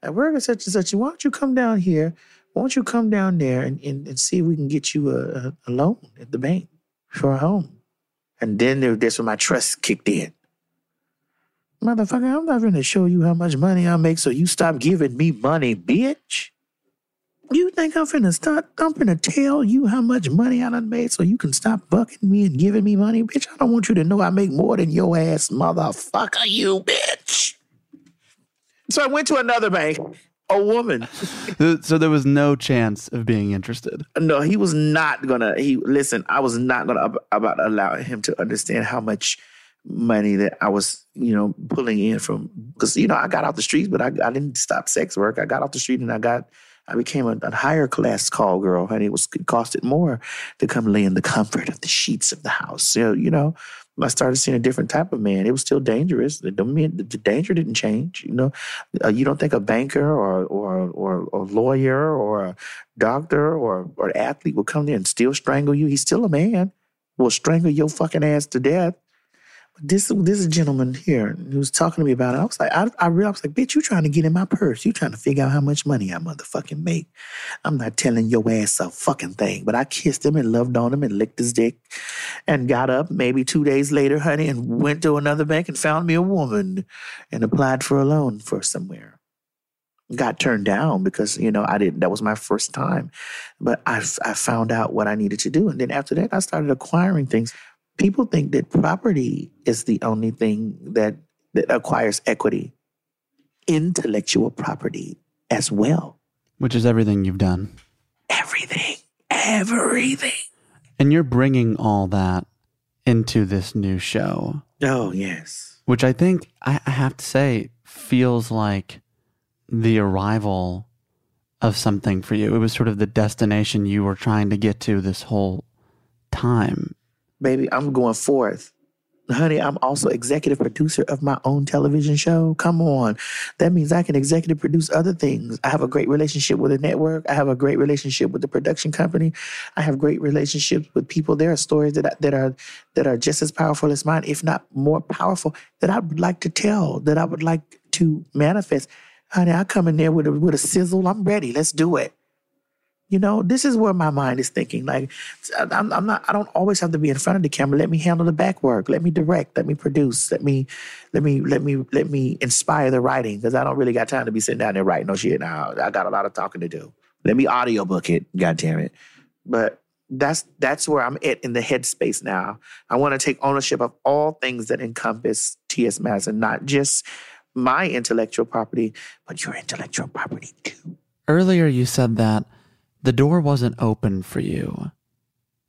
I work at such and such. Why don't you come down here? Why don't you come down there and, and, and see if we can get you a, a, a loan at the bank for a home? And then there, that's when my trust kicked in. Motherfucker, I'm not going to show you how much money I make so you stop giving me money, bitch. You think I'm finna start? I'm finna tell you how much money I done made so you can stop bucking me and giving me money, bitch. I don't want you to know I make more than your ass, motherfucker, you bitch. So I went to another bank, a woman. So there was no chance of being interested. No, he was not gonna. He listen. I was not gonna ab- about allow him to understand how much money that I was, you know, pulling in from. Because you know, I got off the streets, but I, I didn't stop sex work. I got off the street and I got. I became a, a higher class call girl, and it was it costed more to come lay in the comfort of the sheets of the house. So you know, I started seeing a different type of man. It was still dangerous. The, the, danger didn't change. You know, uh, you don't think a banker or or or a lawyer or a doctor or or an athlete will come there and still strangle you. He's still a man. Will strangle your fucking ass to death. This this gentleman here who was talking to me about it, I was like, I, I realized, like, bitch, you trying to get in my purse. You trying to figure out how much money I motherfucking make. I'm not telling your ass a fucking thing. But I kissed him and loved on him and licked his dick and got up maybe two days later, honey, and went to another bank and found me a woman and applied for a loan for somewhere. Got turned down because, you know, I didn't, that was my first time. But I, I found out what I needed to do. And then after that, I started acquiring things people think that property is the only thing that, that acquires equity. Intellectual property as well. Which is everything you've done. Everything. Everything. And you're bringing all that into this new show. Oh, yes. Which I think, I have to say, feels like the arrival of something for you. It was sort of the destination you were trying to get to this whole time baby, I'm going forth. Honey, I'm also executive producer of my own television show. Come on. That means I can executive produce other things. I have a great relationship with a network. I have a great relationship with the production company. I have great relationships with people. There are stories that, I, that are that are just as powerful as mine, if not more powerful, that I would like to tell, that I would like to manifest. Honey, I come in there with a, with a sizzle. I'm ready. Let's do it. You know, this is where my mind is thinking. Like, I'm, I'm, not. I don't always have to be in front of the camera. Let me handle the back work. Let me direct. Let me produce. Let me, let me, let me, let me inspire the writing because I don't really got time to be sitting down there writing no shit. Now I got a lot of talking to do. Let me audiobook it. God damn it. But that's that's where I'm at in the headspace now. I want to take ownership of all things that encompass T.S. Madison, not just my intellectual property, but your intellectual property too. Earlier, you said that the door wasn't open for you,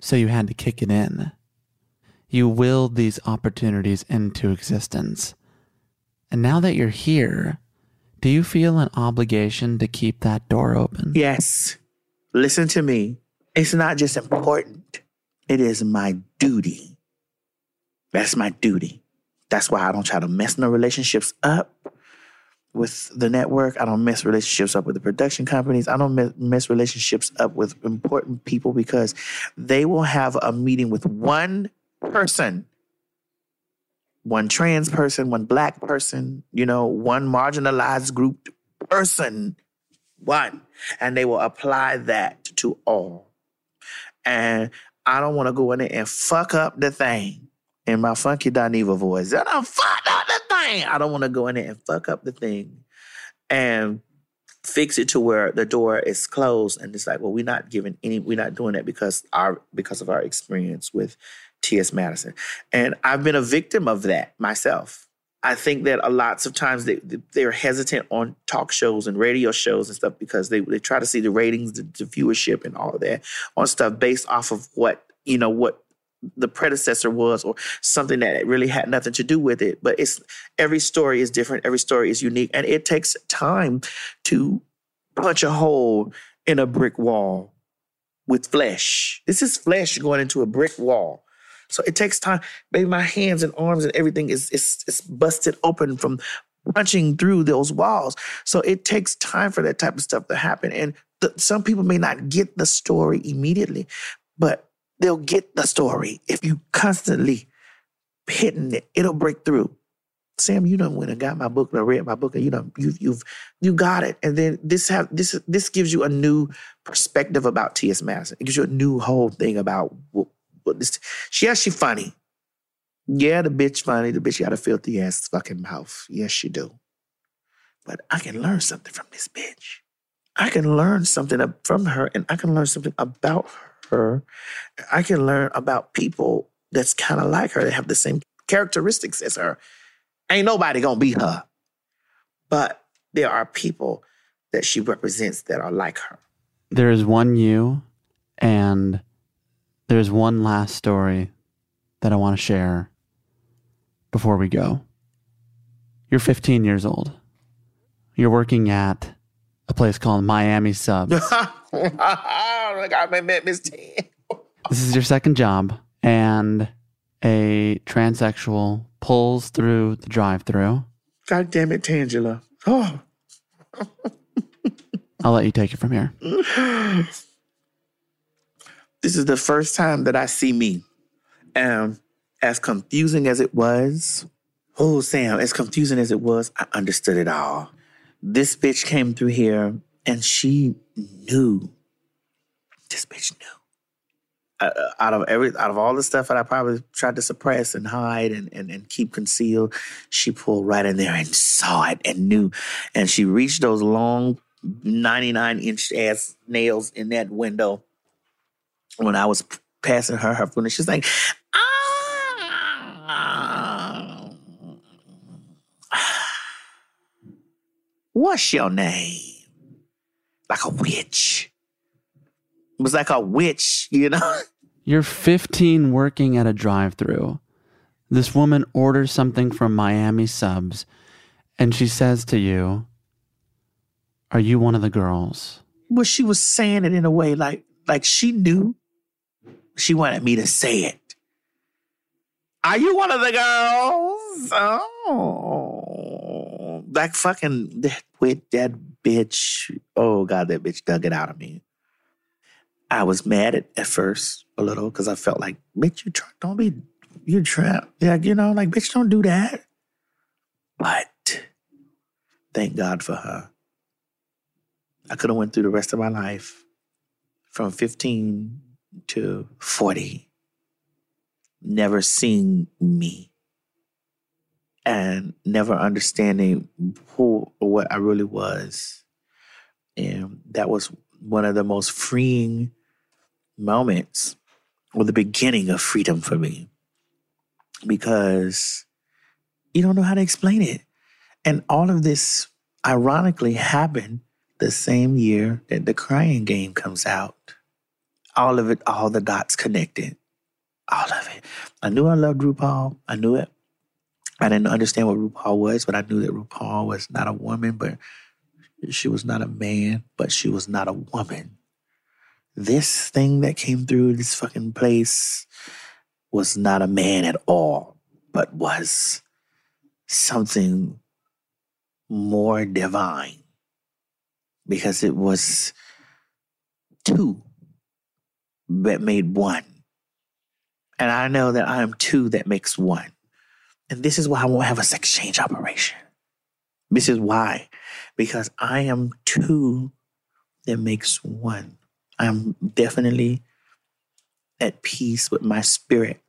so you had to kick it in. You willed these opportunities into existence. And now that you're here, do you feel an obligation to keep that door open? Yes. Listen to me. It's not just important, it is my duty. That's my duty. That's why I don't try to mess no relationships up with the network. I don't mess relationships up with the production companies. I don't mess relationships up with important people because they will have a meeting with one person, one trans person, one black person, you know, one marginalized group person, one, and they will apply that to all. And I don't want to go in there and fuck up the thing in my funky Dineva voice. And I'm fuck I don't want to go in there and fuck up the thing and fix it to where the door is closed and it's like well we're not giving any we're not doing that because our because of our experience with ts madison. And i've been a victim of that myself. I think that a lots of times they, they're hesitant on talk shows and radio shows and stuff because they, they try to see the ratings the, the viewership and all of that on stuff based off of what you know what the predecessor was or something that really had nothing to do with it but it's every story is different every story is unique and it takes time to punch a hole in a brick wall with flesh. This is flesh going into a brick wall. So it takes time. Maybe my hands and arms and everything is is, busted open from punching through those walls. So it takes time for that type of stuff to happen and the, some people may not get the story immediately but they'll get the story. If you constantly hitting it, it'll break through. Sam, you done went and got my book and I read my book, and you know you've you've you got it. And then this have this this gives you a new perspective about T.S. Madison. It gives you a new whole thing about what, what this. She yeah, she funny. Yeah, the bitch funny. The bitch got a filthy ass fucking mouth. Yes, she do. But I can learn something from this bitch. I can learn something from her, and I can learn something about her I can learn about people that's kind of like her, that have the same characteristics as her. Ain't nobody gonna be her. But there are people that she represents that are like her. There is one you, and there's one last story that I want to share before we go. You're 15 years old. You're working at a place called Miami Subs. I got my Miss Tan. this is your second job, and a transsexual pulls through the drive-through. God damn it, Tangela. Oh. I'll let you take it from here. This is the first time that I see me. And as confusing as it was, oh, Sam, as confusing as it was, I understood it all. This bitch came through here and she knew. This bitch knew. Uh, uh, out of every, out of all the stuff that I probably tried to suppress and hide and, and, and keep concealed, she pulled right in there and saw it and knew. And she reached those long 99 inch ass nails in that window when I was passing her her. And she's like, ah, what's your name? Like a witch. Was like a witch, you know? You're 15 working at a drive through. This woman orders something from Miami Subs, and she says to you, Are you one of the girls? Well, she was saying it in a way like like she knew. She wanted me to say it. Are you one of the girls? Oh, like fucking that with that bitch. Oh God, that bitch dug it out of me. I was mad at, at first a little because I felt like, bitch, you try, don't be, you trap. Yeah, you know, like, bitch, don't do that. But thank God for her. I could have went through the rest of my life from 15 to 40, never seeing me and never understanding who or what I really was. And that was one of the most freeing moments were the beginning of freedom for me because you don't know how to explain it. And all of this ironically happened the same year that the crying game comes out. All of it, all the dots connected. All of it. I knew I loved RuPaul. I knew it. I didn't understand what RuPaul was, but I knew that RuPaul was not a woman, but she was not a man, but she was not a woman. This thing that came through this fucking place was not a man at all, but was something more divine because it was two that made one. And I know that I am two that makes one. And this is why I won't have a sex change operation. This is why. Because I am two that makes one. I'm definitely at peace with my spirit.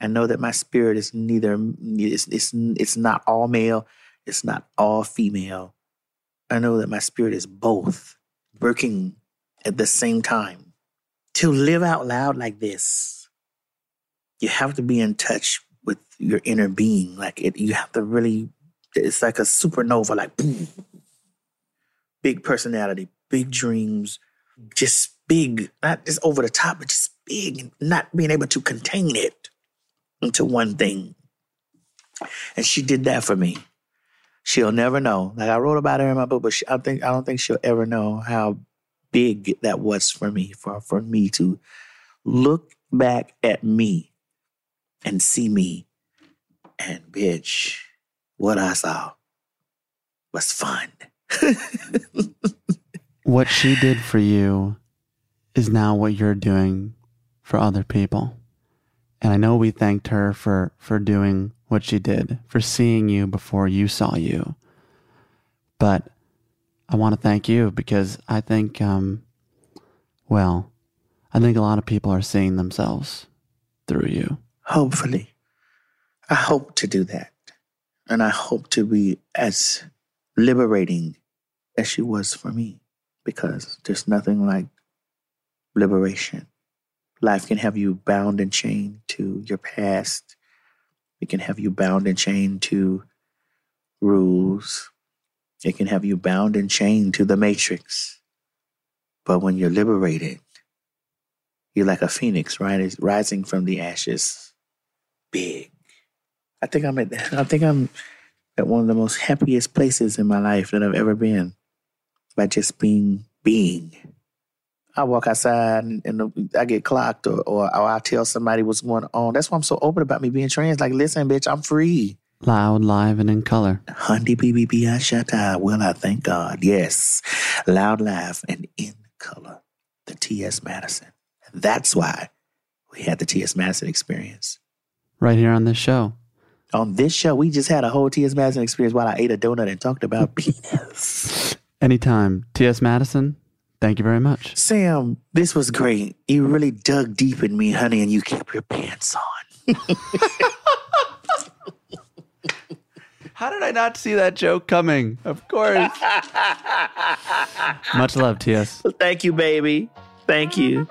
I know that my spirit is neither it's, it's it's not all male, it's not all female. I know that my spirit is both working at the same time. To live out loud like this, you have to be in touch with your inner being. Like it, you have to really. It's like a supernova. Like boom, big personality, big dreams, just big, not just over the top, but just big, and not being able to contain it into one thing. And she did that for me. She'll never know. Like I wrote about her in my book, but she, I think I don't think she'll ever know how big that was for me. For for me to look back at me and see me, and bitch, what I saw was fun. what she did for you is now what you're doing for other people. And I know we thanked her for, for doing what she did, for seeing you before you saw you. But I want to thank you because I think, um, well, I think a lot of people are seeing themselves through you. Hopefully. I hope to do that. And I hope to be as liberating as she was for me because there's nothing like liberation. Life can have you bound and chained to your past. It can have you bound and chained to rules. It can have you bound and chained to the matrix. But when you're liberated, you're like a phoenix. Rising from the ashes. Big. I think I'm at I think I'm at one of the most happiest places in my life that I've ever been by just being being. I walk outside and, and I get clocked or, or, or I tell somebody what's going on. That's why I'm so open about me being trans. Like, listen, bitch, I'm free. Loud, live, and in color. Hundi BBB I shut out. Well, I thank God. Yes. Loud, live, and in color. The T.S. Madison. That's why we had the T.S. Madison experience. right here on this show. On this show, we just had a whole T.S. Madison experience while I ate a donut and talked about penis. Anytime. T.S. Madison, thank you very much. Sam, this was great. You really dug deep in me, honey, and you kept your pants on. How did I not see that joke coming? Of course. Much love, T.S. Thank you, baby. Thank you.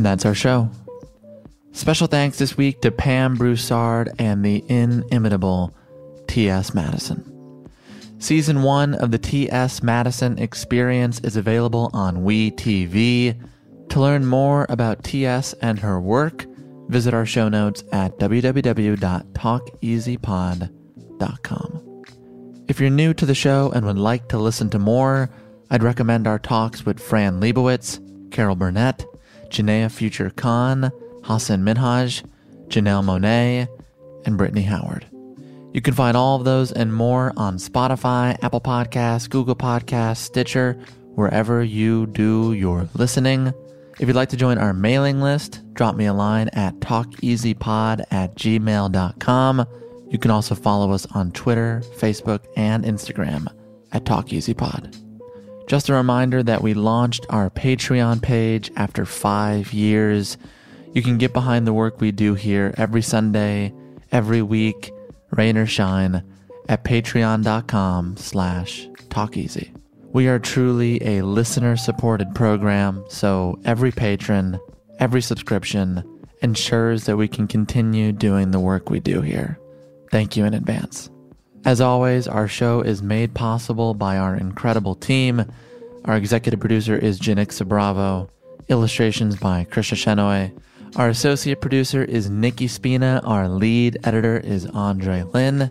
And that's our show. Special thanks this week to Pam Broussard and the inimitable T.S. Madison. Season 1 of the T.S. Madison Experience is available on WeTV. To learn more about T.S. and her work, visit our show notes at www.talkeasypod.com. If you're new to the show and would like to listen to more, I'd recommend our talks with Fran Lebowitz, Carol Burnett, Janaya Future Khan, Hasan Minhaj, Janelle Monáe, and Brittany Howard. You can find all of those and more on Spotify, Apple Podcasts, Google Podcasts, Stitcher, wherever you do your listening. If you'd like to join our mailing list, drop me a line at talkeasypod at gmail.com. You can also follow us on Twitter, Facebook, and Instagram at TalkEasyPod. Just a reminder that we launched our Patreon page after five years. You can get behind the work we do here every Sunday, every week, rain or shine, at patreon.com slash talkeasy. We are truly a listener-supported program, so every patron, every subscription ensures that we can continue doing the work we do here. Thank you in advance. As always, our show is made possible by our incredible team. Our executive producer is Janixa Bravo. Illustrations by Krisha Shenoy. Our associate producer is Nikki Spina. Our lead editor is Andre Lin.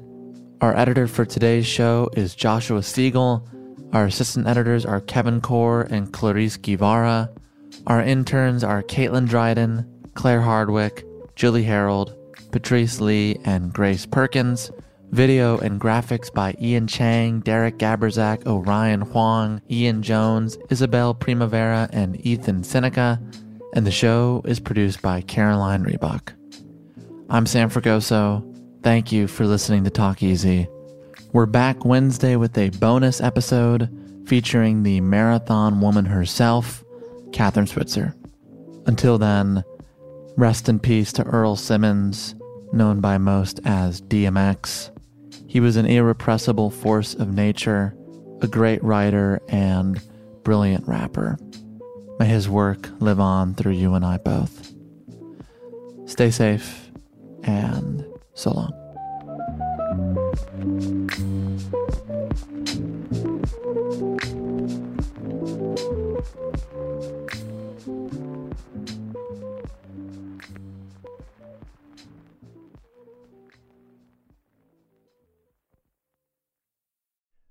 Our editor for today's show is Joshua Siegel. Our assistant editors are Kevin Core and Clarice Guevara. Our interns are Caitlin Dryden, Claire Hardwick, Julie Harold, Patrice Lee, and Grace Perkins. Video and graphics by Ian Chang, Derek Gaberzak, Orion Huang, Ian Jones, Isabel Primavera, and Ethan Seneca. And the show is produced by Caroline Reebok. I'm Sam Fragoso. Thank you for listening to Talk Easy. We're back Wednesday with a bonus episode featuring the marathon woman herself, Kathrine Switzer. Until then, rest in peace to Earl Simmons, known by most as DMX. He was an irrepressible force of nature, a great writer, and brilliant rapper. May his work live on through you and I both. Stay safe, and so long.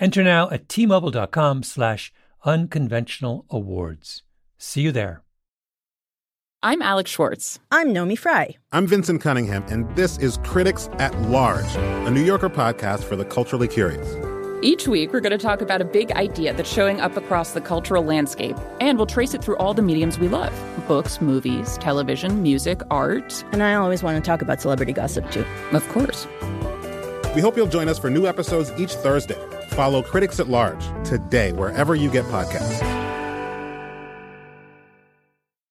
Enter now at tmobile.com slash unconventional awards. See you there. I'm Alex Schwartz. I'm Naomi Fry. I'm Vinson Cunningham, and this is Critics at Large, a New Yorker podcast for the culturally curious. Each week, we're going to talk about a big idea that's showing up across the cultural landscape, and we'll trace it through all the mediums we love books, movies, television, music, art. And I always want to talk about celebrity gossip, too. Of course. We hope you'll join us for new episodes each Thursday. Follow Critics at Large today, wherever you get podcasts.